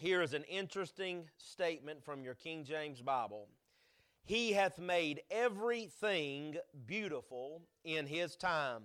here is an interesting statement from your King James Bible. He hath made everything beautiful in his time.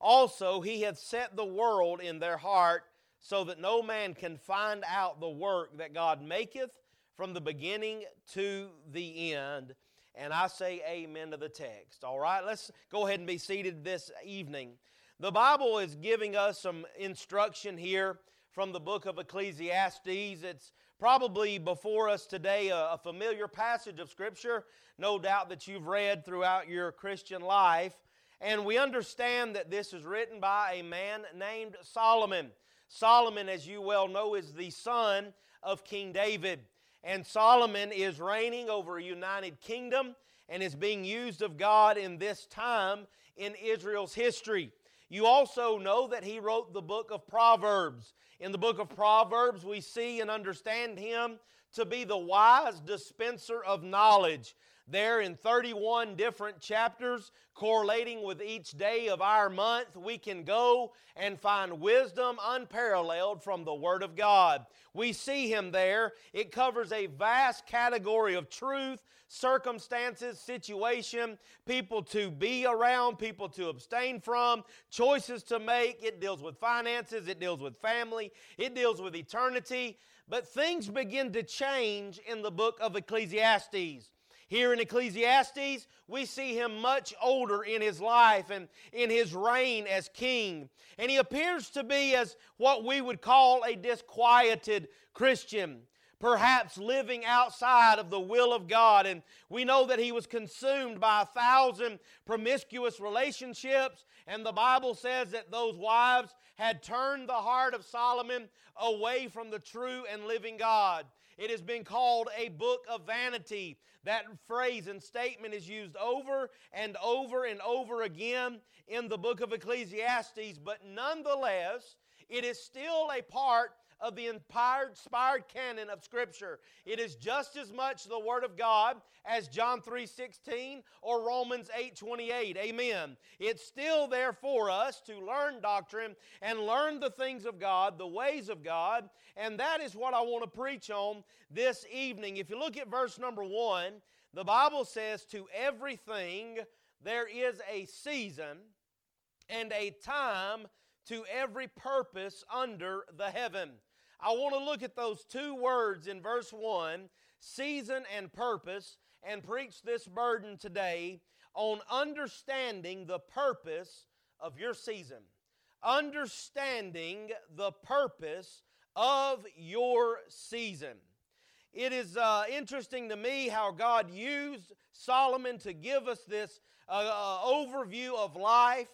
Also, he hath set the world in their heart, so that no man can find out the work that God maketh from the beginning to the end. And I say amen to the text. All right, let's go ahead and be seated this evening. The Bible is giving us some instruction here from the book of Ecclesiastes. It's probably before us today a, a, familiar passage of Scripture, no doubt that you've read throughout your Christian life. And we understand that this is written by a man named Solomon. Solomon, as you well know, is the son of King David. And Solomon is reigning over a united kingdom and is being used of God in this time in Israel's history. You also know that he wrote the book of Proverbs. In the book of Proverbs, we see and understand him to be the wise dispenser of knowledge. There in 31 different chapters, correlating with each day of our month, we can go and find wisdom unparalleled from the Word of God. We see him there. It covers a vast category of truth, circumstances, situation, people to be around, people to abstain from, choices to make. It deals with finances, it deals with family, it deals with eternity. But things begin to change in the book of Ecclesiastes. Here in Ecclesiastes, we see him much older in his life and in his reign as king. And he appears to be as what we would call a disquieted Christian perhaps living outside of the will of God. And we know that he was consumed by a thousand promiscuous relationships. And the Bible says that those wives had turned the heart of Solomon away from the true and living God. It has been called a book of vanity. That phrase and statement is used over and over and over again in the book of Ecclesiastes, but nonetheless, it is still a part of the inspired canon of Scripture. It is just as much the Word of God as John 3.16 or Romans 8.28. Amen. It's still there for us to learn doctrine and learn the things of God, the ways of God, and that is what I want to preach on this evening. If you look at verse number 1, the Bible says, To everything there is a season and a time to every purpose under the heaven. I want to look at those two words in verse 1 season and purpose and preach this burden today on understanding the purpose of your season. Understanding the purpose of your season. It is uh, interesting to me how God used Solomon to give us this uh, uh, overview of life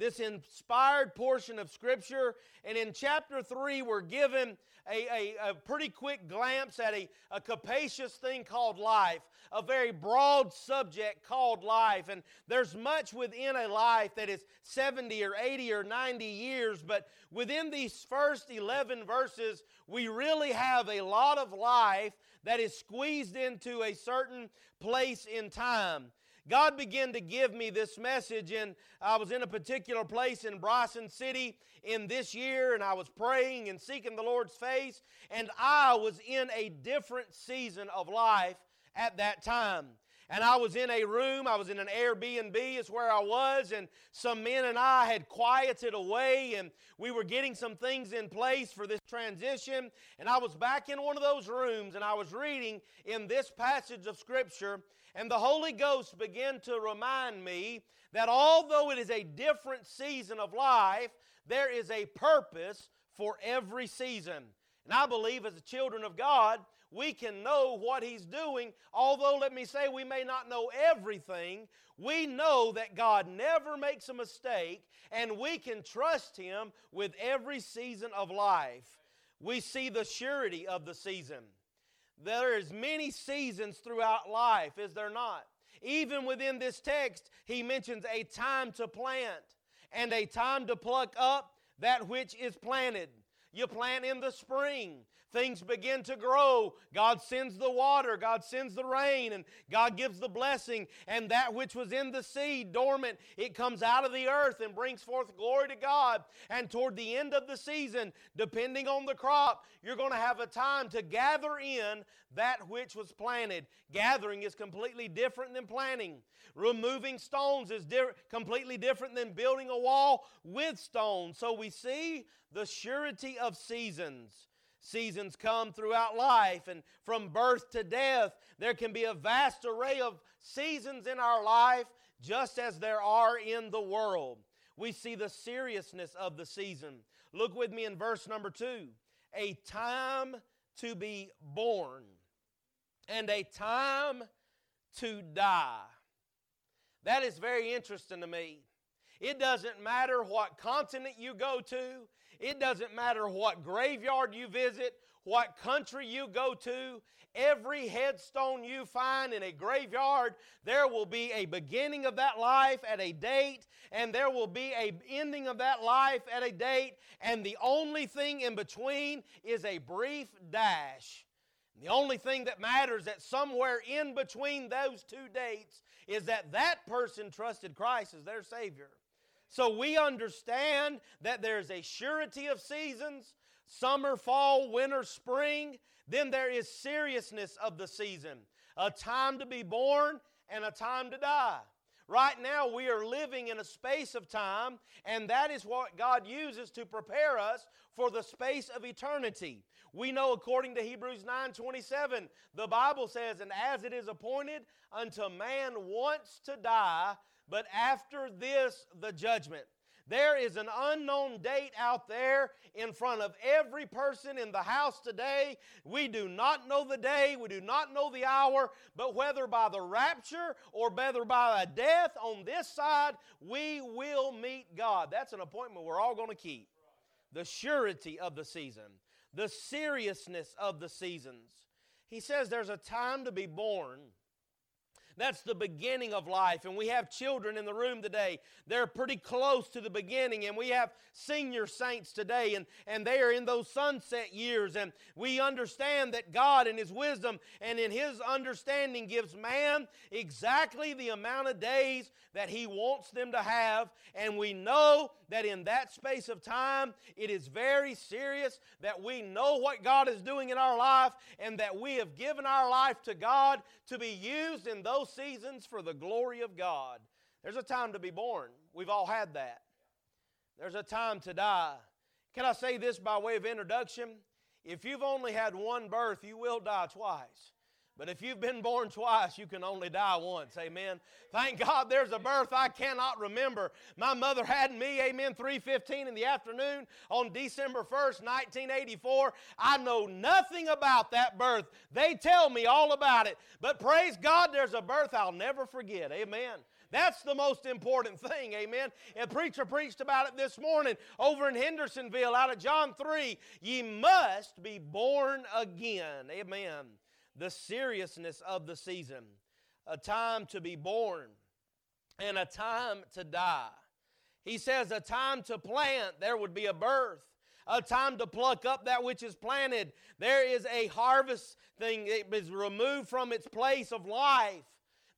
this inspired portion of Scripture. And in chapter 3, we're given a, a, a pretty quick glance at a, a capacious thing called life, a very broad subject called life. And there's much within a life that is 70 or 80 or 90 years, but within these first 11 verses, we really have a lot of life that is squeezed into a certain place in time. God began to give me this message, and I was in a particular place in Bryson City in this year, and I was praying and seeking the Lord's face, and I was in a different season of life at that time. And I was in a room, I was in an Airbnb, is where I was, and some men and I had quieted away, and we were getting some things in place for this transition. And I was back in one of those rooms, and I was reading in this passage of Scripture and the Holy Ghost began to remind me that although it is a different season of life, there is a purpose for every season. And I believe as the children of God, we can know what He's doing. Although, let me say, we may not know everything, we know that God never makes a mistake, and we can trust Him with every season of life. We see the surety of the season. There is many seasons throughout life, is there not? Even within this text, he mentions a time to plant and a time to pluck up that which is planted. You plant in the spring. Things begin to grow. God sends the water, God sends the rain, and God gives the blessing. And that which was in the seed, dormant, it comes out of the earth and brings forth glory to God. And toward the end of the season, depending on the crop, you're going to have a time to gather in that which was planted. Gathering is completely different than planting. Removing stones is di- completely different than building a wall with stones. So we see the surety of seasons. Seasons come throughout life, and from birth to death, there can be a vast array of seasons in our life, just as there are in the world. We see the seriousness of the season. Look with me in verse number two a time to be born and a time to die. That is very interesting to me. It doesn't matter what continent you go to, it doesn't matter what graveyard you visit, what country you go to, every headstone you find in a graveyard, there will be a beginning of that life at a date, and there will be a ending of that life at a date, and the only thing in between is a brief dash. The only thing that matters that somewhere in between those two dates is that that person trusted Christ as their Savior. So we understand that there's a surety of seasons summer, fall, winter, spring. Then there is seriousness of the season a time to be born and a time to die. Right now, we are living in a space of time, and that is what God uses to prepare us for the space of eternity. We know according to Hebrews 9 27, the Bible says, And as it is appointed unto man once to die, but after this, the judgment. There is an unknown date out there in front of every person in the house today. We do not know the day, we do not know the hour, but whether by the rapture or whether by a death on this side, we will meet God. That's an appointment we're all going to keep. The surety of the season, the seriousness of the seasons. He says there's a time to be born that's the beginning of life. And we have children in the room today. They're pretty close to the beginning. And we have senior saints today, and, and they are in those sunset years. And we understand that God, in His wisdom and in His understanding, gives man exactly the amount of days that He wants them to have. And we know that in that space of time, it is very serious that we know what God is doing in our life and that we have given our life to God to be used in those seasons for the glory of God. There's a time to be born. We've all had that. There's a time to die. Can I say this by way of introduction? If you've only had one birth, you will die twice. But if you've been born twice, you can only die once. Amen. Thank God there's a birth I cannot remember. My mother had me, amen, 3:15 in the afternoon on December 1st, 1984. I know nothing about that birth. They tell me all about it. But praise God, there's a birth I'll never forget. Amen. That's the most important thing, amen. A preacher preached about it this morning over in Hendersonville out of John 3. Ye must be born again, amen the seriousness of the season a time to be born and a time to die. He says, a time to plant, there would be a birth. A time to pluck up that which is planted. There is a harvest thing that is removed from its place of life.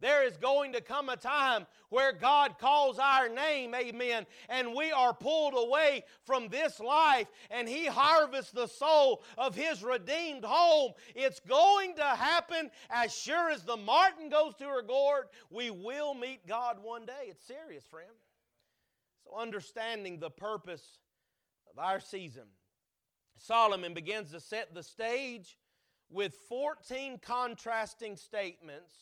There is going to come a time where God calls our name, amen, and we are pulled away from this life and He harvests the soul of His redeemed home. It's going to happen as sure as the martin goes to her gourd. We will meet God one day. It's serious, friend. So, understanding the purpose of our season, Solomon begins to set the stage with 14 contrasting statements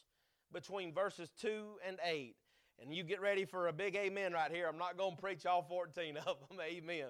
between verses 2 and 8. And you get ready for a big amen right here. I'm not going to preach all 14 of them. Amen.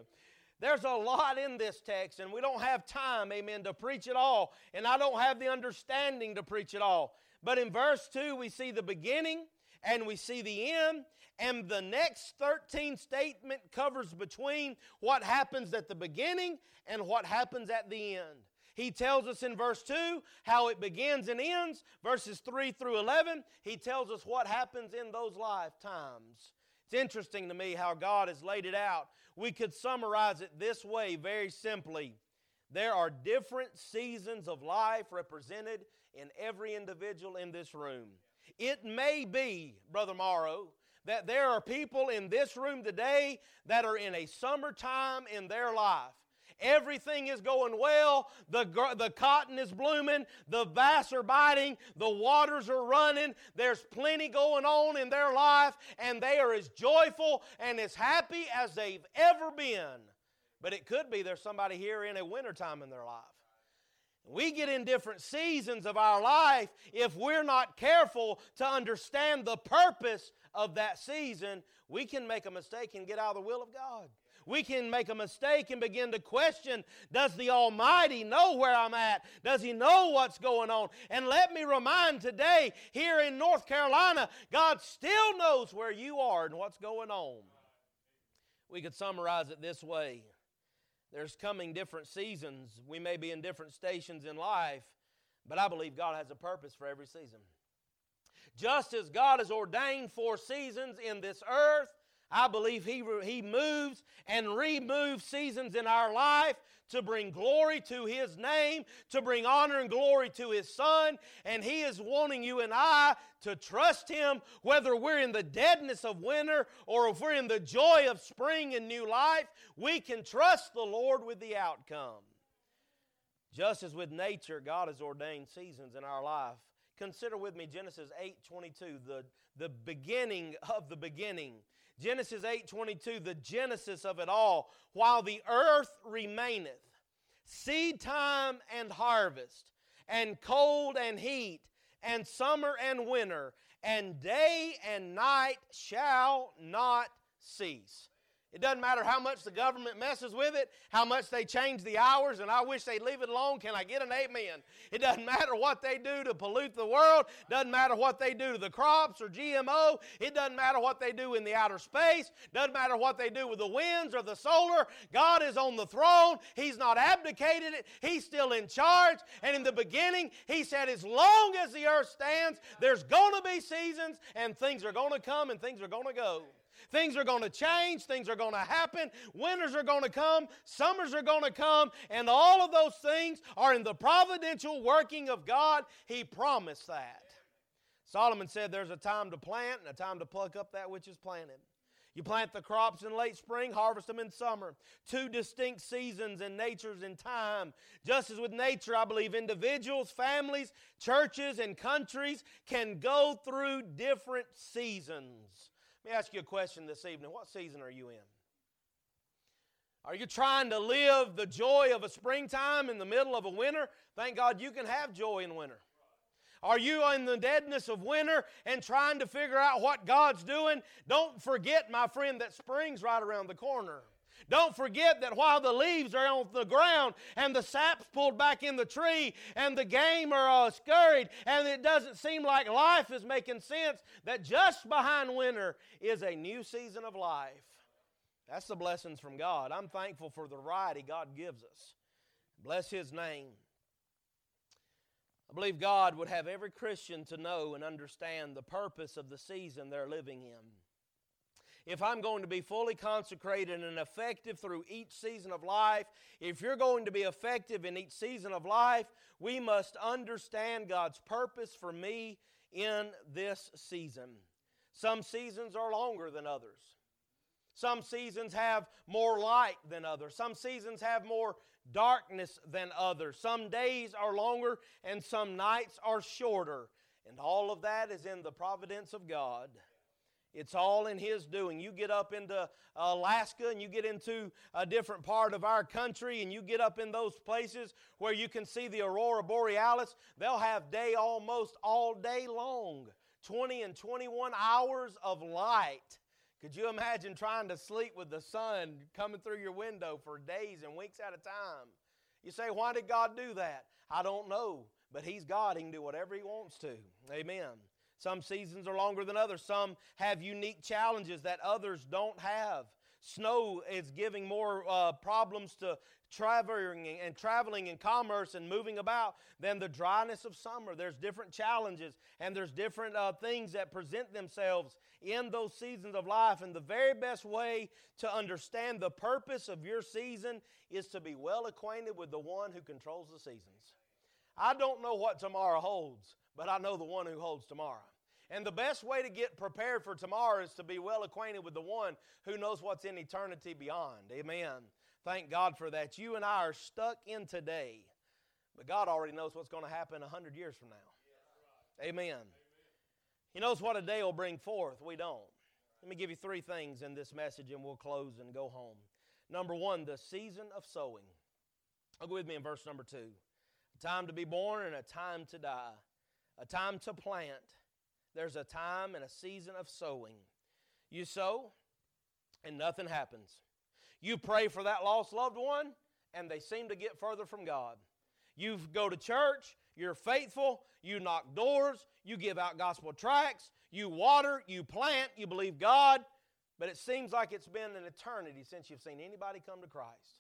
There's a lot in this text, and we don't have time, amen, to preach it all. And I don't have the understanding to preach it all. But in verse 2, we see the beginning and we see the end. And the next 13 statement covers between what happens at the beginning and what happens at the end. He tells us in verse 2 how it begins and ends. Verses 3 through 11, he tells us what happens in those lifetimes. It's interesting to me how God has laid it out. We could summarize it this way very simply there are different seasons of life represented in every individual in this room. It may be, Brother Morrow, that there are people in this room today that are in a summertime in their life. Everything is going well. The, the cotton is blooming. The bass are biting. The waters are running. There's plenty going on in their life, and they are as joyful and as happy as they've ever been. But it could be there's somebody here in a wintertime in their life. We get in different seasons of our life if we're not careful to understand the purpose of that season, we can make a mistake and get out of the will of God. We can make a mistake and begin to question Does the Almighty know where I'm at? Does He know what's going on? And let me remind today, here in North Carolina, God still knows where you are and what's going on. We could summarize it this way there's coming different seasons. We may be in different stations in life, but I believe God has a purpose for every season. Just as God has ordained four seasons in this earth, I believe he, he moves and removes seasons in our life to bring glory to His name, to bring honor and glory to His Son. And He is wanting you and I to trust Him, whether we're in the deadness of winter or if we're in the joy of spring and new life. We can trust the Lord with the outcome. Just as with nature, God has ordained seasons in our life. Consider with me Genesis 8 22, the, the beginning of the beginning. Genesis 8:22, the genesis of it all, while the earth remaineth, seed time and harvest, and cold and heat, and summer and winter, and day and night shall not cease. It doesn't matter how much the government messes with it, how much they change the hours, and I wish they'd leave it alone. Can I get an amen? It doesn't matter what they do to pollute the world, doesn't matter what they do to the crops or GMO, it doesn't matter what they do in the outer space, doesn't matter what they do with the winds or the solar. God is on the throne. He's not abdicated it, He's still in charge. And in the beginning, He said, as long as the earth stands, there's going to be seasons, and things are going to come and things are going to go. Things are going to change, things are going to happen, winters are going to come, summers are going to come, and all of those things are in the providential working of God. He promised that. Solomon said there's a time to plant and a time to pluck up that which is planted. You plant the crops in late spring, harvest them in summer. Two distinct seasons in nature's in time. Just as with nature, I believe individuals, families, churches, and countries can go through different seasons. Let me ask you a question this evening. What season are you in? Are you trying to live the joy of a springtime in the middle of a winter? Thank God you can have joy in winter. Are you in the deadness of winter and trying to figure out what God's doing? Don't forget, my friend, that spring's right around the corner. Don't forget that while the leaves are on the ground and the sap's pulled back in the tree and the game are uh, scurried and it doesn't seem like life is making sense, that just behind winter is a new season of life. That's the blessings from God. I'm thankful for the variety God gives us. Bless His name. I believe God would have every Christian to know and understand the purpose of the season they're living in if I'm going to be fully consecrated and effective through each season of life, if you're going to be effective in each season of life, we must understand God's purpose for me in this season. Some seasons are longer than others. Some seasons have more light than others. Some seasons have more darkness than others. Some days are longer and some nights are shorter. And all of that is in the providence of God. It's all in His doing. You get up into Alaska and you get into a different part of our country and you get up in those places where you can see the aurora borealis, they'll have day almost all day long 20 and 21 hours of light. Could you imagine trying to sleep with the sun coming through your window for days and weeks at a time? You say, why did God do that? I don't know, but He's God. He can do whatever He wants to. Amen. Some seasons are longer than others. Some have unique challenges that others don't have. snow is giving more uh, problems to traveling and traveling and commerce and moving about than the dryness of summer. There's different challenges and there's different uh, things that present themselves in those seasons of life. And the very best way to understand the purpose of your season is to be well acquainted with the one who controls the seasons. I don't know what tomorrow holds, but I know the one who holds tomorrow. And the best way to get prepared for tomorrow is to be well acquainted with the one who knows what's in eternity beyond. Amen. Thank God for that. You and I are stuck in today, but God already knows what's going to happen 100 years from now. Amen. He knows what a day will bring forth. We don't. Let me give you three things in this message and we'll close and go home. Number one, the season of sowing. I'll Go with me in verse number two. A time to be born and a time to die, a time to plant. There's a time and a season of sowing. You sow, and nothing happens. You pray for that lost loved one, and they seem to get further from God. You go to church, you're faithful, you knock doors, you give out gospel tracts, you water, you plant, you believe God, but it seems like it's been an eternity since you've seen anybody come to Christ.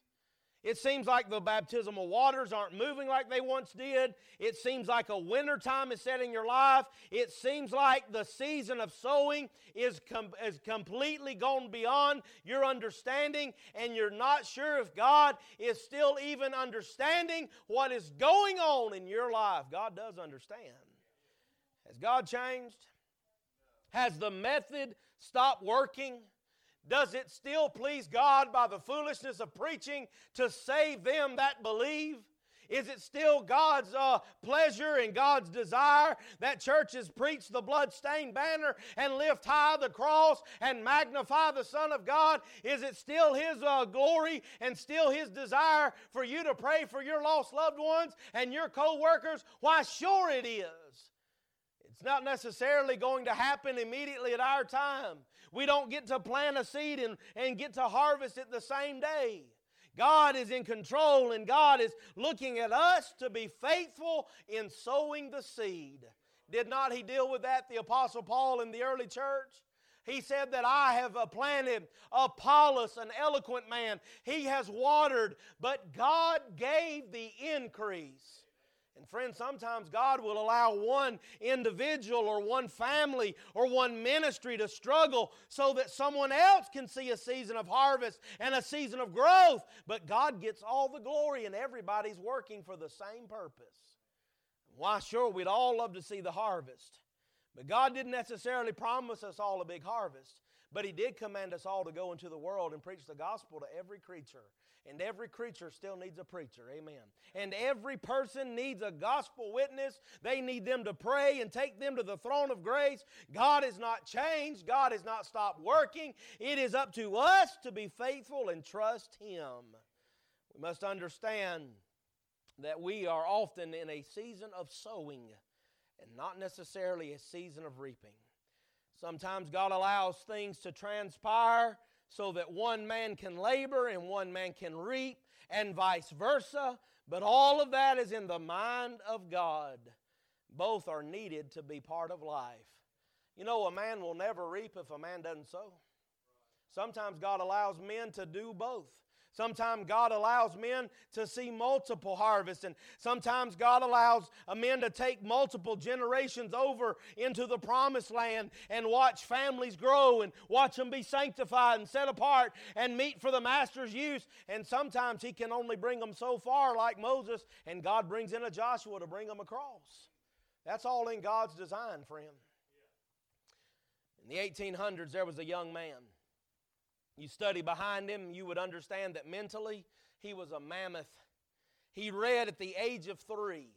It seems like the baptismal waters aren't moving like they once did. It seems like a winter time is set in your life. It seems like the season of sowing is, com- is completely gone beyond your understanding, and you're not sure if God is still even understanding what is going on in your life. God does understand. Has God changed? Has the method stopped working? Does it still please God by the foolishness of preaching to save them that believe? Is it still God's uh, pleasure and God's desire that churches preach the blood-stained banner and lift high the cross and magnify the Son of God? Is it still His uh, glory and still His desire for you to pray for your lost loved ones and your co-workers? Why, sure it is. It's not necessarily going to happen immediately at our time. We don't get to plant a seed and, and get to harvest it the same day. God is in control and God is looking at us to be faithful in sowing the seed. Did not he deal with that, the Apostle Paul in the early church? He said that I have planted Apollos, an eloquent man. He has watered, but God gave the increase. And friends, sometimes God will allow one individual or one family or one ministry to struggle so that someone else can see a season of harvest and a season of growth. But God gets all the glory and everybody's working for the same purpose. Why, sure, we'd all love to see the harvest. But God didn't necessarily promise us all a big harvest. But He did command us all to go into the world and preach the gospel to every creature. And every creature still needs a preacher. Amen. And every person needs a gospel witness. They need them to pray and take them to the throne of grace. God has not changed, God has not stopped working. It is up to us to be faithful and trust Him. We must understand that we are often in a season of sowing and not necessarily a season of reaping. Sometimes God allows things to transpire so that one man can labor and one man can reap, and vice versa. But all of that is in the mind of God. Both are needed to be part of life. You know, a man will never reap if a man doesn't sow. Sometimes God allows men to do both. Sometimes God allows men to see multiple harvests, and sometimes God allows a men to take multiple generations over into the promised land and watch families grow and watch them be sanctified and set apart and meet for the master's use. And sometimes He can only bring them so far, like Moses, and God brings in a Joshua to bring them across. That's all in God's design, friend. In the 1800s, there was a young man you study behind him, you would understand that mentally he was a mammoth. He read at the age of three.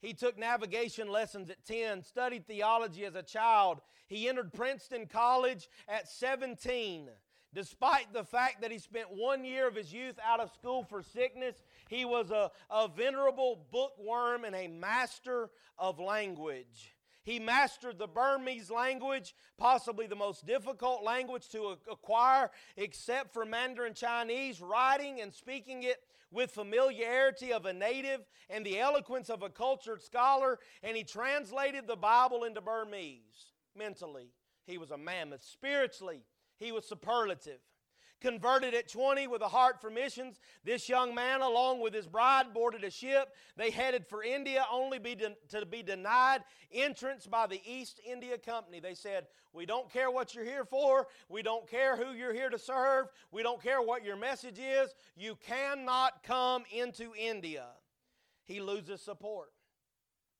He took navigation lessons at 10, studied theology as a child. He entered Princeton College at 17. Despite the fact that he spent one year of his youth out of school for sickness, he was a, a venerable bookworm and a master of language. He mastered the Burmese language, possibly the most difficult language to acquire except for Mandarin Chinese, writing and speaking it with familiarity of a native and the eloquence of a cultured scholar, and he translated the Bible into Burmese. Mentally, he was a mammoth. Spiritually, he was superlative. Converted at 20 with a heart for missions. This young man, along with his bride, boarded a ship. They headed for India, only be de- to be denied entrance by the East India Company. They said, We don't care what you're here for. We don't care who you're here to serve. We don't care what your message is. You cannot come into India. He loses support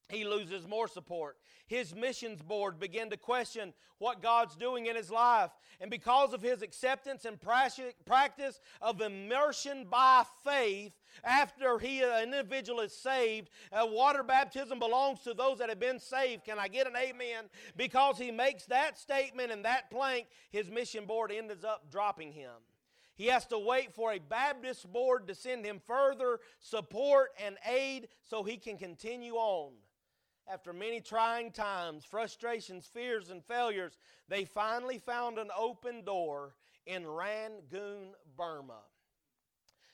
he loses more support. His missions board begin to question what God's doing in his life. And because of his acceptance and practice of immersion by faith, after he, an individual is saved, uh, water baptism belongs to those that have been saved. Can I get an amen? Because he makes that statement and that plank, his mission board ends up dropping him. He has to wait for a Baptist board to send him further support and aid so he can continue on. After many trying times, frustrations, fears, and failures, they finally found an open door in Rangoon, Burma.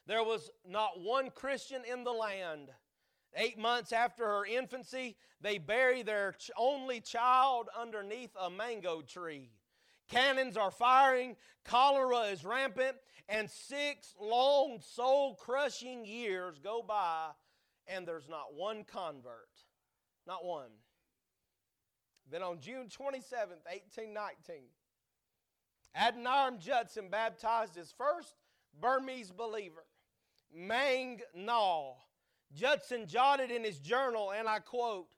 There was not one Christian in the land. Eight months after her infancy, they bury their only child underneath a mango tree. Cannons are firing, cholera is rampant, and six long, soul crushing years go by, and there's not one convert. Not one. Then on June 27th, 1819, Adoniram Judson baptized his first Burmese believer, Maung Nau. Judson jotted in his journal, and I quote,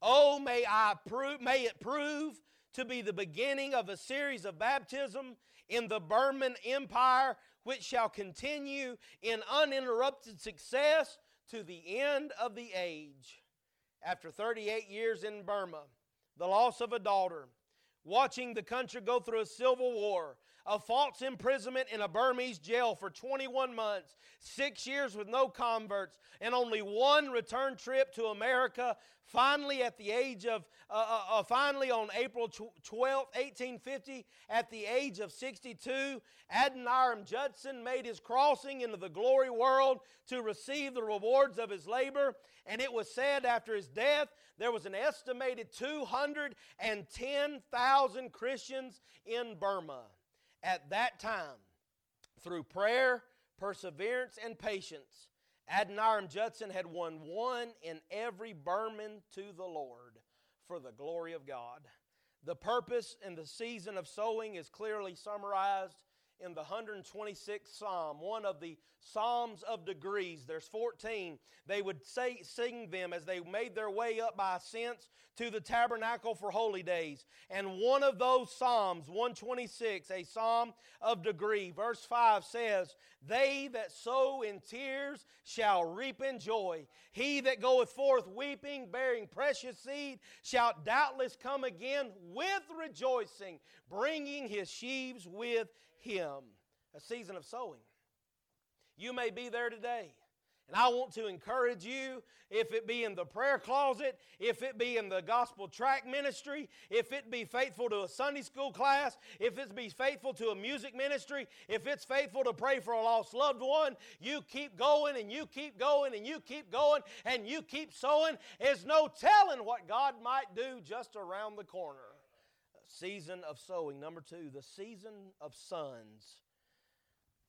Oh, may, I prove, may it prove to be the beginning of a series of baptism in the Burman Empire, which shall continue in uninterrupted success to the end of the age after 38 years in Burma, the loss of a daughter, watching the country go through a civil war, a false imprisonment in a Burmese jail for 21 months, six years with no converts, and only one return trip to America. Finally, at the age of, uh, uh, uh finally on April 12, 1850, at the age of 62, Adoniram Judson made his crossing into the glory world to receive the rewards of his labor. And it was said after his death, there was an estimated 210,000 Christians in Burma. At that time, through prayer, perseverance, and patience, Adoniram Judson had won one in every Burman to the Lord for the glory of God. The purpose and the season of sowing is clearly summarized in the 126th Psalm, one of the Psalms of degrees. There's 14. They would say, sing them as they made their way up by ascents to the tabernacle for holy days. And one of those Psalms, 126, a Psalm of degree, verse 5 says, They that sow in tears shall reap in joy. He that goeth forth weeping, bearing precious seed, shall doubtless come again with rejoicing, bringing his sheaves with him. A season of sowing. You may be there today. And I want to encourage you, if it be in the prayer closet, if it be in the gospel tract ministry, if it be faithful to a Sunday school class, if it be faithful to a music ministry, if it's faithful to pray for a lost loved one, you keep going and you keep going and you keep going and you keep sowing. There's no telling what God might do just around the corner. Season of sowing. Number two, the season of sons.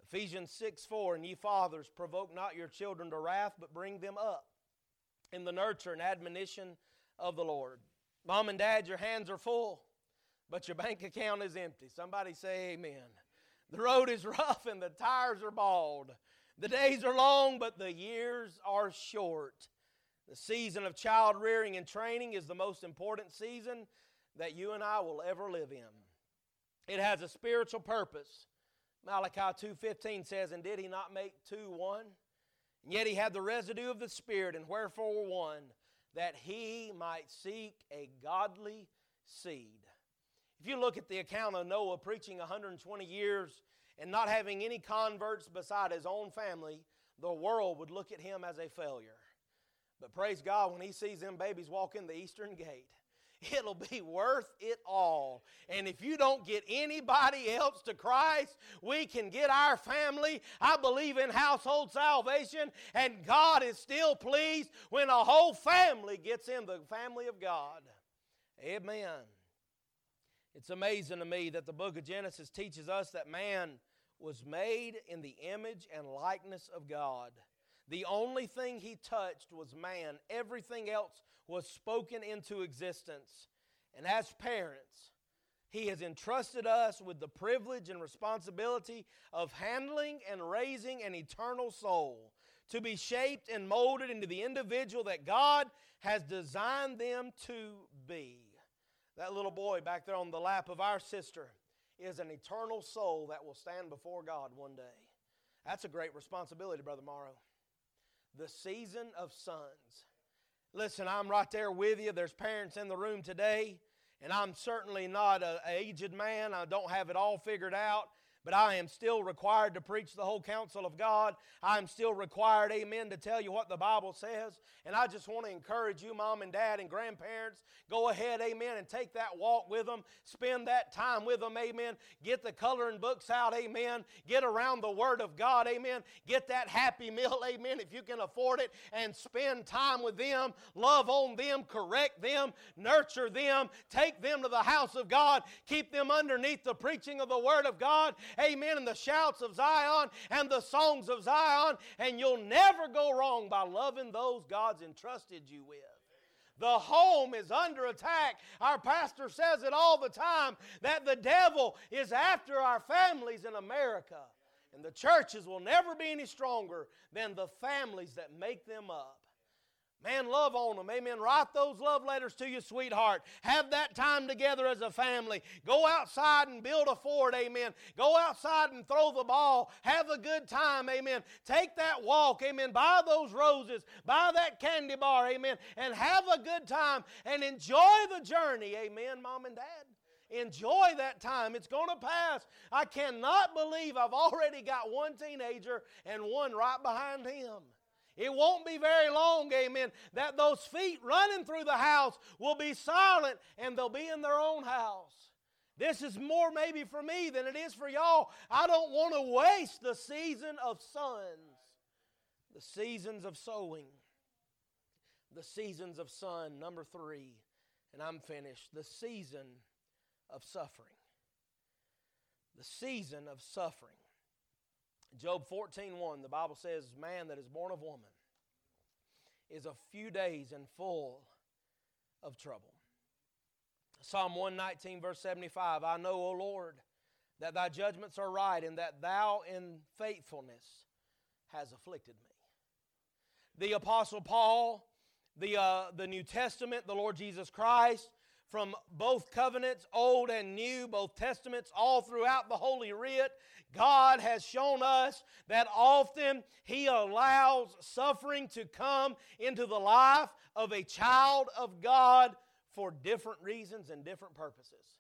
Ephesians 6 4, and ye fathers, provoke not your children to wrath, but bring them up in the nurture and admonition of the Lord. Mom and dad, your hands are full, but your bank account is empty. Somebody say amen. The road is rough and the tires are bald. The days are long, but the years are short. The season of child rearing and training is the most important season that you and I will ever live in. It has a spiritual purpose. Malachi 2:15 says, "And did he not make two one? And yet he had the residue of the Spirit, and wherefore one, that he might seek a godly seed." If you look at the account of Noah preaching 120 years and not having any converts beside his own family, the world would look at him as a failure. But praise God, when he sees them babies walk in the eastern gate, it'll be worth it all. And if you don't get anybody else to Christ, we can get our family. I believe in household salvation, and God is still pleased when a whole family gets in the family of God. Amen. It's amazing to me that the book of Genesis teaches us that man was made in the image and likeness of God. The only thing he touched was man, everything else was spoken into existence. And as parents, he has entrusted us with the privilege and responsibility of handling and raising an eternal soul to be shaped and molded into the individual that God has designed them to be. That little boy back there on the lap of our sister is an eternal soul that will stand before God one day. That's a great responsibility, Brother Morrow. The season of sons. Listen, I'm right there with you. There's parents in the room today, and I'm certainly not an aged man. I don't have it all figured out but I am still required to preach the whole counsel of God. I am still required, amen, to tell you what the Bible says. And I just want to encourage you, mom and dad and grandparents, go ahead, amen, and take that walk with them. Spend that time with them, amen. Get the coloring books out, amen. Get around the Word of God, amen. Get that happy meal, amen, if you can afford it, and spend time with them. Love on them, correct them, nurture them, take them to the house of God, keep them underneath the preaching of the Word of God, amen, and the shouts of Zion and the songs of Zion, and you'll never go wrong by loving those God's entrusted you with. The home is under attack. Our pastor says it all the time that the devil is after our families in America. And the churches will never be any stronger than the families that make them up. Man, love on them. Amen. Write those love letters to your sweetheart. Have that time together as a family. Go outside and build a fort. Amen. Go outside and throw the ball. Have a good time. Amen. Take that walk. Amen. Buy those roses. Buy that candy bar. Amen. And have a good time and enjoy the journey. Amen, mom and dad. Enjoy that time. It's going to pass. I cannot believe I've already got one teenager and one right behind him. It won't be very long, amen, that those feet running through the house will be silent and they'll be in their own house. This is more maybe for me than it is for y'all. I don't want to waste the season of sons, the seasons of sowing, the seasons of sun. Number three, and I'm finished, the season of suffering. The season of suffering. Job 14:1, the Bible says, Man that is born of woman is a few days and full of trouble. Psalm 119, verse 75 I know, O Lord, that thy judgments are right, and that thou in faithfulness has afflicted me. The Apostle Paul, the, uh, the New Testament, the Lord Jesus Christ, from both covenants, Old and New, both Testaments, all throughout the Holy Writ, God has shown us that often He allows suffering to come into the life of a child of God for different reasons and different purposes.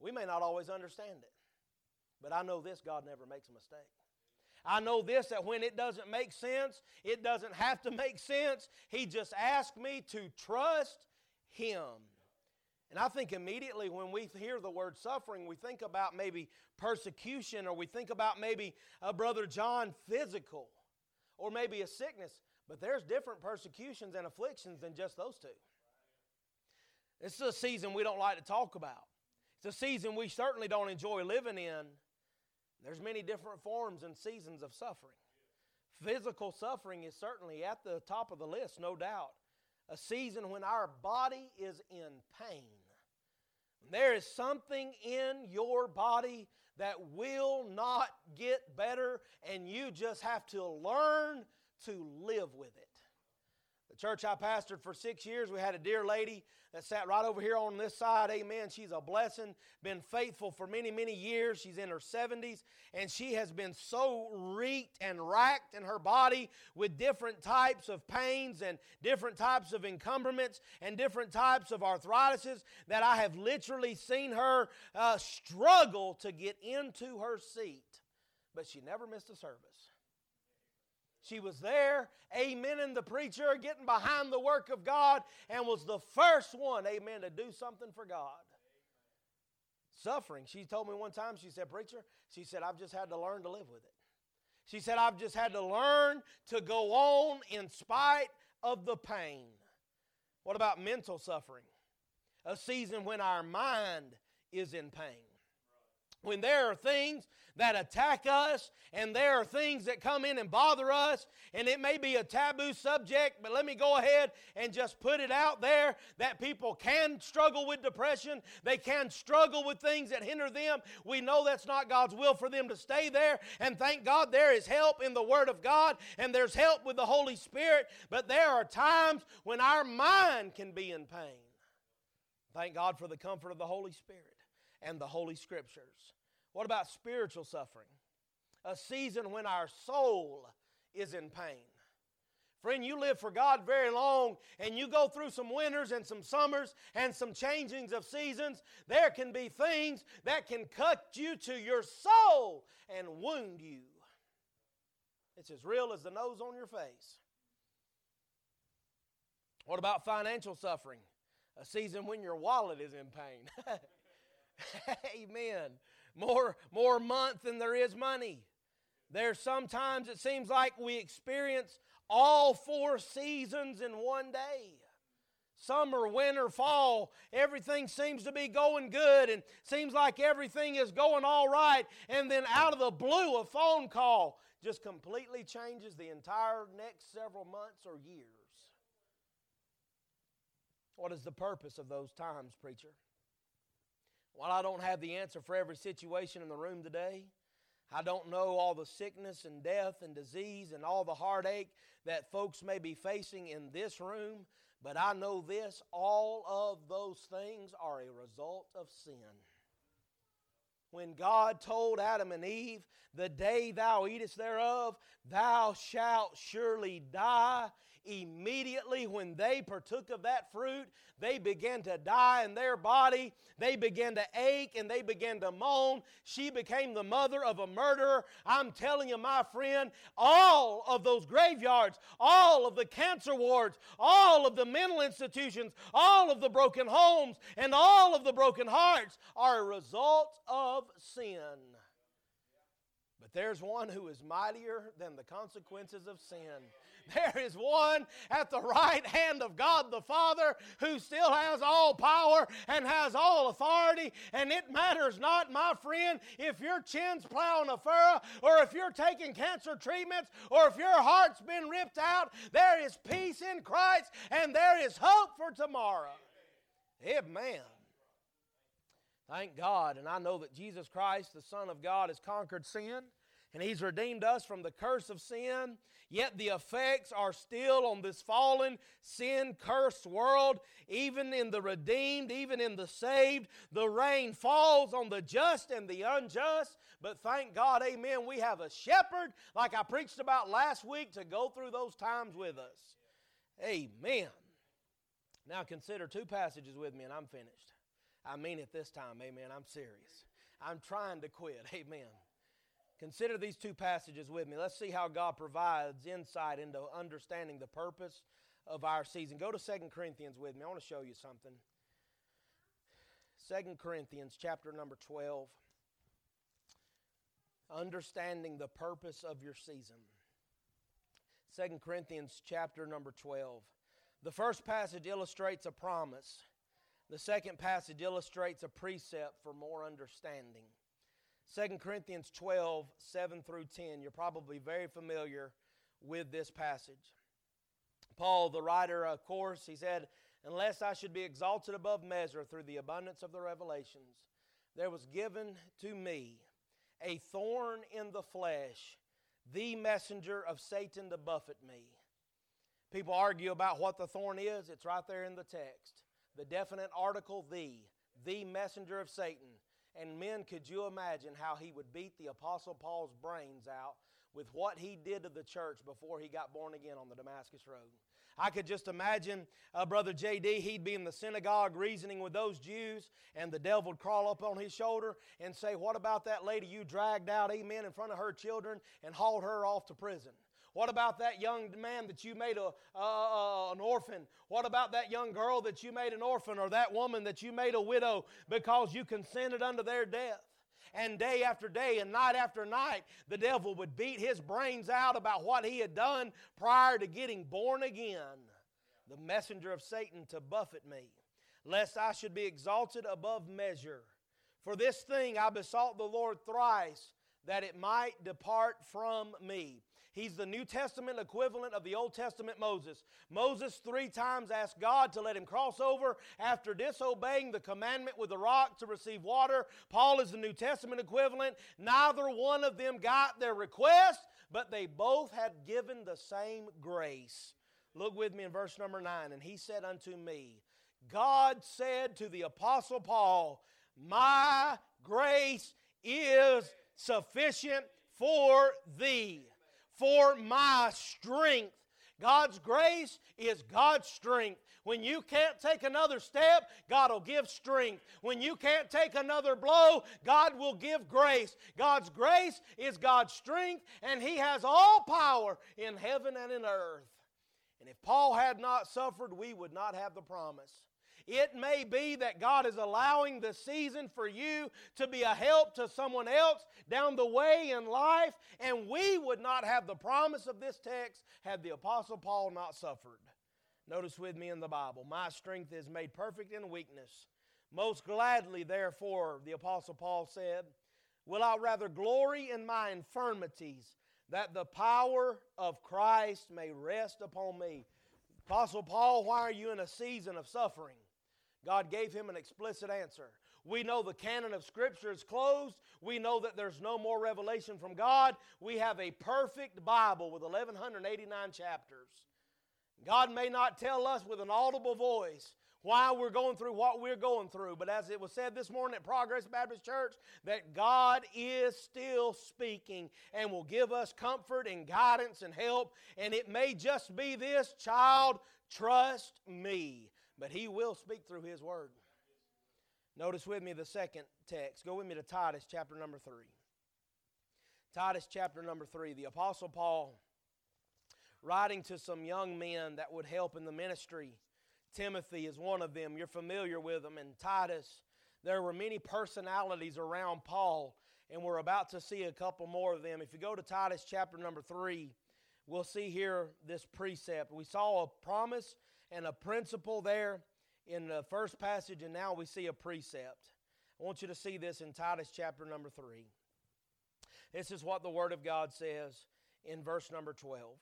We may not always understand it, but I know this God never makes a mistake. I know this that when it doesn't make sense, it doesn't have to make sense. He just asked me to trust Him. And I think immediately when we hear the word suffering, we think about maybe persecution or we think about maybe a brother John physical or maybe a sickness. But there's different persecutions and afflictions than just those two. This is a season we don't like to talk about. It's a season we certainly don't enjoy living in. There's many different forms and seasons of suffering. Physical suffering is certainly at the top of the list, no doubt. A season when our body is in pain there is something in your body that will not get better, and you just have to learn to live with it. The church I pastored for six years, we had a dear lady that sat right over here on this side. Amen. She's a blessing, been faithful for many, many years. She's in her 70s, and she has been so reeked and racked in her body with different types of pains and different types of encumberments and different types of arthritises that I have literally seen her uh, struggle to get into her seat. But she never missed a service. She was there, amen, and the preacher, getting behind the work of God, and was the first one, amen, to do something for God. Suffering. She told me one time, she said, Preacher, she said, I've just had to learn to live with it. She said, I've just had to learn to go on in spite of the pain. What about mental suffering? A season when our mind is in pain. when there are things that attack us and there are things that come in and bother us, and it may be a taboo subject, but let me go ahead and just put it out there that people can struggle with depression. They can struggle with things that hinder them. We know that's not God's will for them to stay there, and thank God there is help in the Word of God and there's help with the Holy Spirit, but there are times when our mind can be in pain. Thank God for the comfort of the Holy Spirit and the Holy Scriptures. What about spiritual suffering? A season when our soul is in pain. Friend, you live for God very long and you go through some winters and some summers and some changings of seasons. There can be things that can cut you to your soul and wound you. It's as real as the nose on your face. What about financial suffering? A season when your wallet is in pain. Amen more, more month than there is money. There's sometimes it seems like we experience all four seasons in one day. Summer, winter, fall, everything seems to be going good and seems like everything is going all right. And then out of the blue, a phone call just completely changes the entire next several months or years. What is the purpose of those times, preacher? While I don't have the answer for every situation in the room today, I don't know all the sickness and death and disease and all the heartache that folks may be facing in this room, but I know this all of those things are a result of sin. When God told Adam and Eve, The day thou eatest thereof, thou shalt surely die, immediately when they partook of that fruit, they began to die in their body. They began to ache and they began to moan. She became the mother of a murderer. I'm telling you, my friend, all of those graveyards, all of the cancer wards, all of the mental institutions, all of the broken homes, and all of the broken hearts are a result of sin. But there's one who is mightier than the consequences of sin. There is one at the right hand of God the Father who still has all power and has all authority. And it matters not, my friend, if your chin's plowing a furrow or if you're taking cancer treatments or if your heart's been ripped out. There is peace in Christ and there is hope for tomorrow. Amen. Thank God. And I know that Jesus Christ, the Son of God, has conquered sin and He's redeemed us from the curse of sin. Yet the effects are still on this fallen, sin cursed world, even in the redeemed, even in the saved. The rain falls on the just and the unjust. But thank God, amen, we have a shepherd, like I preached about last week, to go through those times with us. Amen. Now consider two passages with me, and I'm finished. I mean it this time, amen. I'm serious. I'm trying to quit, amen. Consider these two passages with me. Let's see how God provides insight into understanding the purpose of our season. Go to Second Corinthians with me. I want to show you something. Second Corinthians chapter number 12. Understanding the purpose of your season. Second Corinthians chapter number 12. The first passage illustrates a promise. The second passage illustrates a precept for more understanding. 2 Corinthians 12, 7 through 10. You're probably very familiar with this passage. Paul, the writer, of course, he said, Unless I should be exalted above measure through the abundance of the revelations, there was given to me a thorn in the flesh, the messenger of Satan to buffet me. People argue about what the thorn is. It's right there in the text. The definite article, the, the messenger of Satan. And men, could you imagine how he would beat the Apostle Paul's brains out with what he did to the church before he got born again on the Damascus Road? I could just imagine uh, Brother J.D., he'd be in the synagogue reasoning with those Jews, and the devil would crawl up on his shoulder and say, What about that lady you dragged out, amen, in front of her children and hauled her off to prison? What about that young man that you made a, uh, an orphan? What about that young girl that you made an orphan or that woman that you made a widow because you consented unto their death? And day after day and night after night, the devil would beat his brains out about what he had done prior to getting born again. The messenger of Satan to buffet me, lest I should be exalted above measure. For this thing I besought the Lord thrice, that it might depart from me. He's the New Testament equivalent of the Old Testament Moses. Moses three times asked God to let him cross over after disobeying the commandment with the rock to receive water. Paul is the New Testament equivalent. Neither one of them got their request, but they both had given the same grace. Look with me in verse number 9. And he said unto me, God said to the Apostle Paul, My grace is sufficient for thee for my strength. God's grace is God's strength. When you can't take another step, God will give strength. When you can't take another blow, God will give grace. God's grace is God's strength, and He has all power in heaven and in earth. And if Paul had not suffered, we would not have the promise. It may be that God is allowing the season for you to be a help to someone else down the way in life, and we would not have the promise of this text had the Apostle Paul not suffered. Notice with me in the Bible, my strength is made perfect in weakness. Most gladly, therefore, the Apostle Paul said, Will I rather glory in my infirmities, that the power of Christ may rest upon me? Apostle Paul, why are you in a season of suffering? God gave him an explicit answer. We know the canon of Scripture is closed. We know that there's no more revelation from God. We have a perfect Bible with 1,189 chapters. God may not tell us with an audible voice why we're going through what we're going through, but as it was said this morning at Progress Baptist Church, that God is still speaking and will give us comfort and guidance and help. And it may just be this child, trust me but he will speak through his word. Notice with me the second text. Go with me to Titus chapter number 3. Titus chapter number 3. The Apostle Paul, writing to some young men that would help in the ministry. Timothy is one of them. You're familiar with them. And Titus, there were many personalities around Paul, and we're about to see a couple more of them. If you go to Titus chapter number 3, we'll see here this precept. We saw a promise and a principle there in the first passage, and now we see a precept. I want you to see this in Titus chapter number 3. This is what the Word of God says in verse number 12.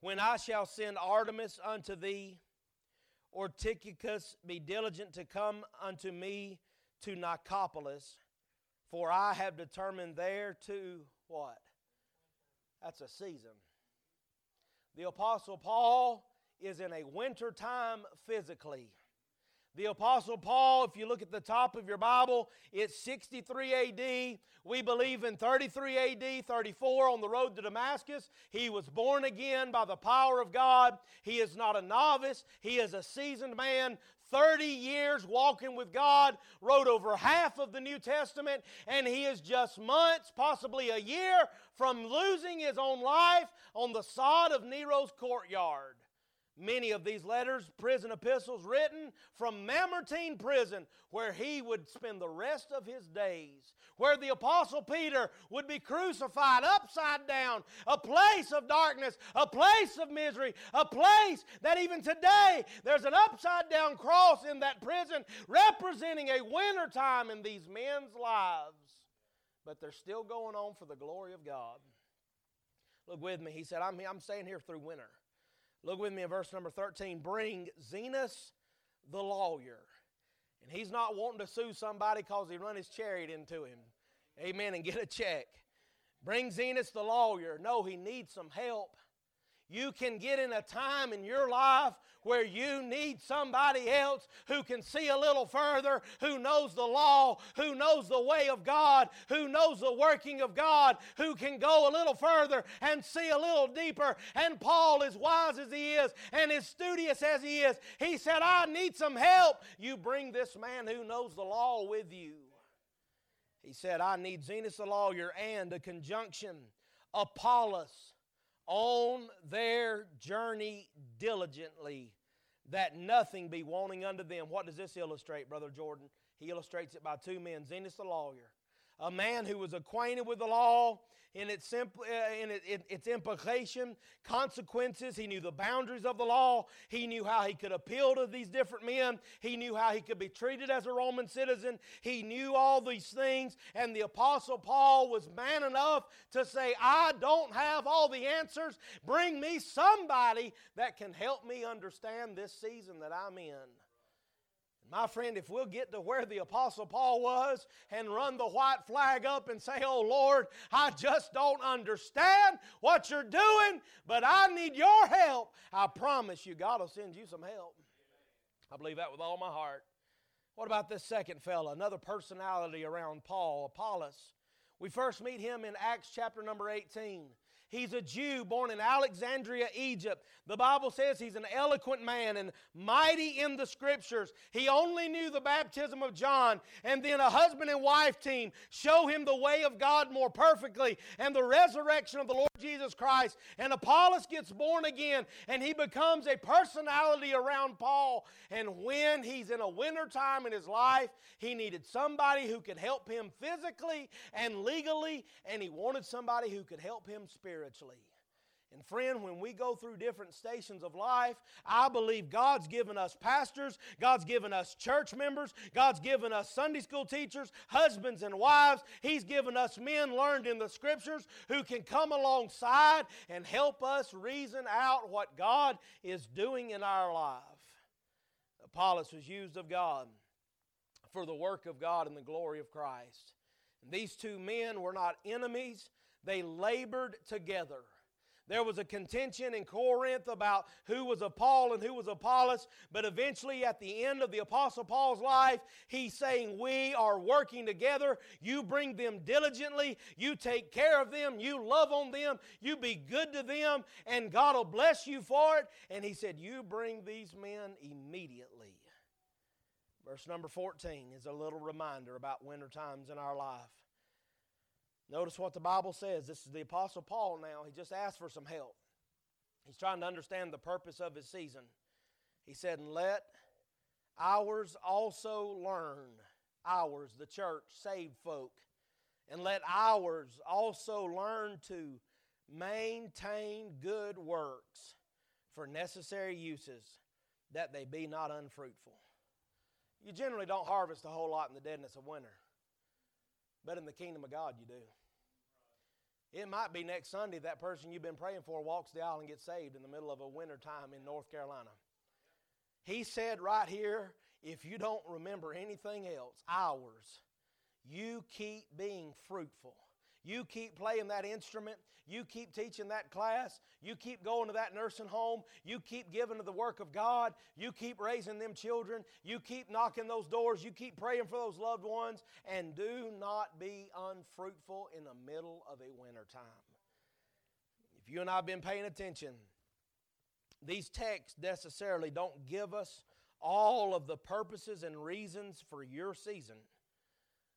When I shall send Artemas unto thee, or Tychicus, be diligent to come unto me to Nicopolis, for I have determined there to what? That's a season. The Apostle Paul is in a winter time physically. The Apostle Paul, if you look at the top of your Bible, it's 63 AD. We believe in 33 AD, 34 on the road to Damascus. He was born again by the power of God. He is not a novice, he is a seasoned man. 30 years walking with God, wrote over half of the New Testament, and he is just months, possibly a year, from losing his own life on the sod of Nero's courtyard. Many of these letters, prison epistles, written from Mamertine prison, where he would spend the rest of his days, where the Apostle Peter would be crucified upside down, a place of darkness, a place of misery, a place that even today there's an upside down cross in that prison representing a winter time in these men's lives. But they're still going on for the glory of God. Look with me. He said, I'm, I'm staying here through winter. Look with me in verse number 13. Bring Zenas the lawyer. And he's not wanting to sue somebody because he run his chariot into him. Amen. And get a check. Bring Zenas the lawyer. No, he needs some help. You can get in a time in your life where you need somebody else who can see a little further, who knows the law, who knows the way of God, who knows the working of God, who can go a little further and see a little deeper. And Paul, as wise as he is and as studious as he is, he said, I need some help. You bring this man who knows the law with you. He said, I need Zenas the lawyer and a conjunction, Apollos on their journey diligently, that nothing be wanting unto them. What does this illustrate, Brother Jordan? He illustrates it by two men Zenas the lawyer. A man who was acquainted with the law in its, simple, uh, in it, it, its implication, consequences. He knew the boundaries of the law. He knew how he could appeal to these different men. He knew how he could be treated as a Roman citizen. He knew all these things. And the Apostle Paul was man enough to say, I don't have all the answers. Bring me somebody that can help me understand this season that I'm in. My friend, if we'll get to where the Apostle Paul was and run the white flag up and say, Oh Lord, I just don't understand what you're doing, but I need your help, I promise you, God will send you some help. I believe that with all my heart. What about this second fella, another personality around Paul, Apollos? We first meet him in Acts chapter number 18. He's a Jew born in Alexandria, Egypt. The Bible says he's an eloquent man and mighty in the scriptures. He only knew the baptism of John, and then a husband and wife team show him the way of God more perfectly and the resurrection of the Lord Jesus Christ. And Apollos gets born again, and he becomes a personality around Paul. And when he's in a winter time in his life, he needed somebody who could help him physically and legally, and he wanted somebody who could help him spiritually spiritually. And friend, when we go through different stations of life, I believe God's given us pastors, God's given us church members, God's given us Sunday school teachers, husbands and wives. He's given us men learned in the scriptures who can come alongside and help us reason out what God is doing in our life. Apollos was used of God for the work of God and the glory of Christ. And these two men were not enemies, they labored together. There was a contention in Corinth about who was a Paul and who was Apollos, but eventually at the end of the Apostle Paul's life, he's saying, We are working together. You bring them diligently, you take care of them, you love on them, you be good to them, and God will bless you for it. And he said, You bring these men immediately. Verse number 14 is a little reminder about winter times in our life. Notice what the Bible says. This is the Apostle Paul now. He just asked for some help. He's trying to understand the purpose of his season. He said, And let ours also learn, ours, the church, saved folk, and let ours also learn to maintain good works for necessary uses, that they be not unfruitful. You generally don't harvest a whole lot in the deadness of winter. But in the kingdom of God, you do. It might be next Sunday that person you've been praying for walks the aisle and gets saved in the middle of a winter time in North Carolina. He said right here, if you don't remember anything else, ours, you keep being fruitful. You keep playing that instrument. You keep teaching that class. You keep going to that nursing home. You keep giving to the work of God. You keep raising them children. You keep knocking those doors. You keep praying for those loved ones. And do not be unfruitful in the middle of a winter time. If you and I have been paying attention, these texts necessarily don't give us all of the purposes and reasons for your season.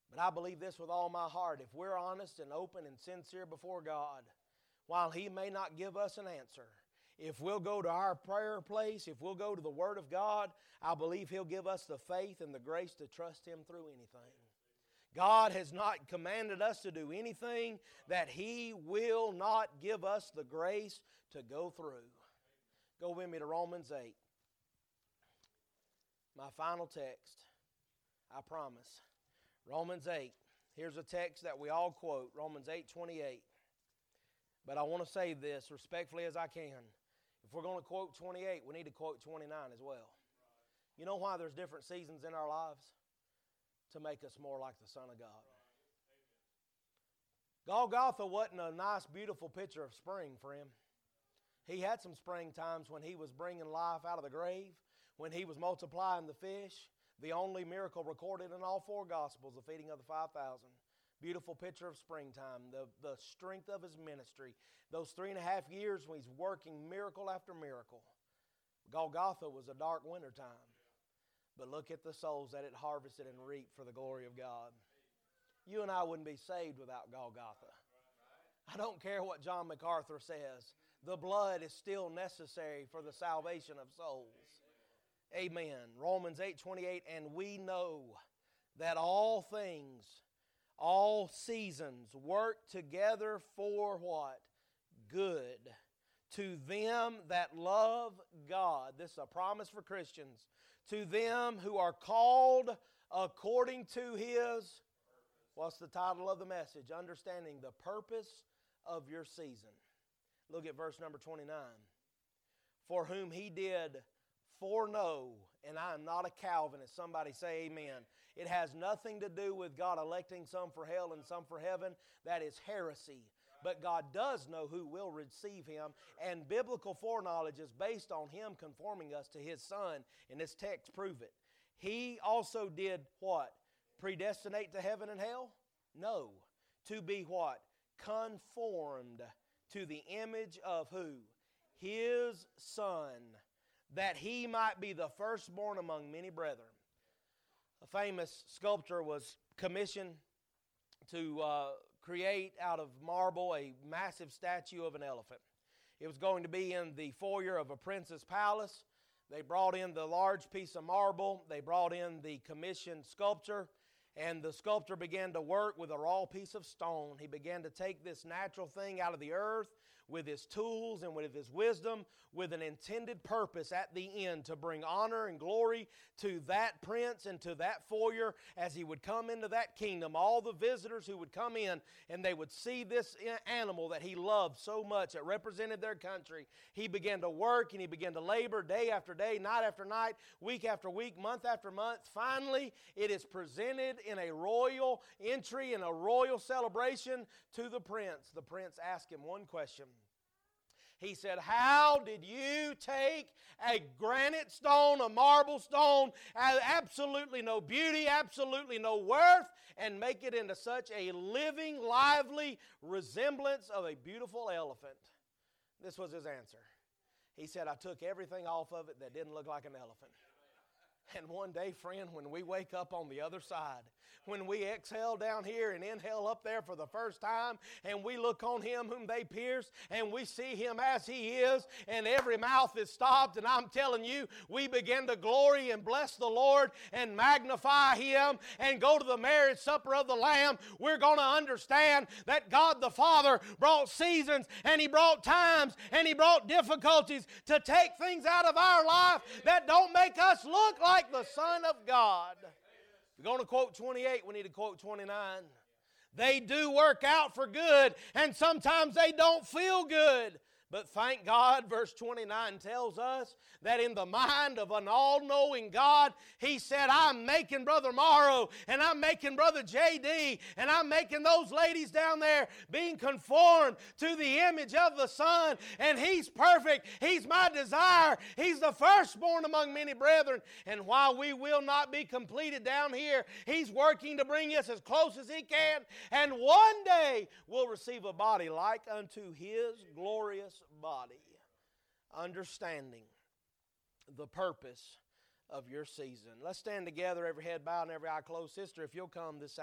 But I believe this with all my heart. If we're honest and open and sincere before God, while He may not give us an answer, if we'll go to our prayer place, if we'll go to the Word of God, I believe He'll give us the faith and the grace to trust Him through anything. God has not commanded us to do anything that He will not give us the grace to go through. Go with me to Romans 8. My final text, I promise. Romans 8. Here's a text that we all quote, Romans 8 28. But I want to say this respectfully as I can. If we're going to quote 28, we need to quote 29 as well. You know why there's different seasons in our lives? To make us more like the Son of God. Golgotha wasn't a nice, beautiful picture of spring for him. He had some spring times when he was bringing life out of the grave, when he was multiplying the fish, the only miracle recorded in all four Gospels, the feeding of the 5,000. Beautiful picture of springtime, the, the strength of his ministry. Those three and a half years when he's working miracle after miracle. Golgotha was a dark winter time. But look at the souls that it harvested and reaped for the glory of God. You and I wouldn't be saved without Golgotha. I don't care what John MacArthur says. The blood is still necessary for the salvation of souls. Amen. Romans 8 28, and we know that all things, all seasons work together for what? Good. To them that love God. This is a promise for Christians. To them who are called according to His. What's the title of the message? Understanding the purpose of your season. Look at verse number 29. For whom He did foreknow, and I am not a Calvinist. Somebody say amen. It has nothing to do with God electing some for hell and some for heaven. That is heresy. But God does know who will receive Him, and biblical foreknowledge is based on Him conforming us to His Son, and this text prove it. He also did what? Predestinate to heaven and hell? No. To be what? Conformed to the image of who? His Son, that He might be the firstborn among many brethren a famous sculptor was commissioned to uh, create out of marble a massive statue of an elephant. It was going to be in the foyer of a prince's palace. They brought in the large piece of marble, they brought in the commissioned sculpture, and the sculptor began to work with a raw piece of stone. He began to take this natural thing out of the earth with his tools and with his wisdom with an intended purpose at the end to bring honor and glory to that prince and to that foyer as he would come into that kingdom. All the visitors who would come in and they would see this animal that he loved so much that represented their country. He began to work and he began to labor day after day, night after night, week after week, month after month. Finally, it is presented in a royal entry in a royal celebration to the prince. The prince asked him one question. He said, How did you take a granite stone, a marble stone, absolutely no beauty, absolutely no worth, and make it into such a living, lively resemblance of a beautiful elephant? This was his answer. He said, I took everything off of it that didn't look like an elephant. And one day, friend, when we wake up on the other side, when we exhale down here and inhale up there for the first time, and we look on Him whom they pierced, and we see Him as He is, and every mouth is stopped, and I'm telling you, we begin to glory and bless the Lord and magnify Him and go to the marriage supper of the Lamb, we're going to understand that God the Father brought seasons, and He brought times, and He brought difficulties to take things out of our life that don't make us look like like the Son of God. We're going to quote 28, we need to quote 29. They do work out for good, and sometimes they don't feel good. But thank God, verse 29 tells us that in the mind of an all knowing God, He said, I'm making Brother Morrow, and I'm making Brother JD, and I'm making those ladies down there being conformed to the image of the Son, and He's perfect. He's my desire. He's the firstborn among many brethren. And while we will not be completed down here, He's working to bring us as close as He can, and one day we'll receive a body like unto His glorious body, understanding the purpose of your season. Let's stand together, every head bowed and every eye closed. Sister, if you'll come this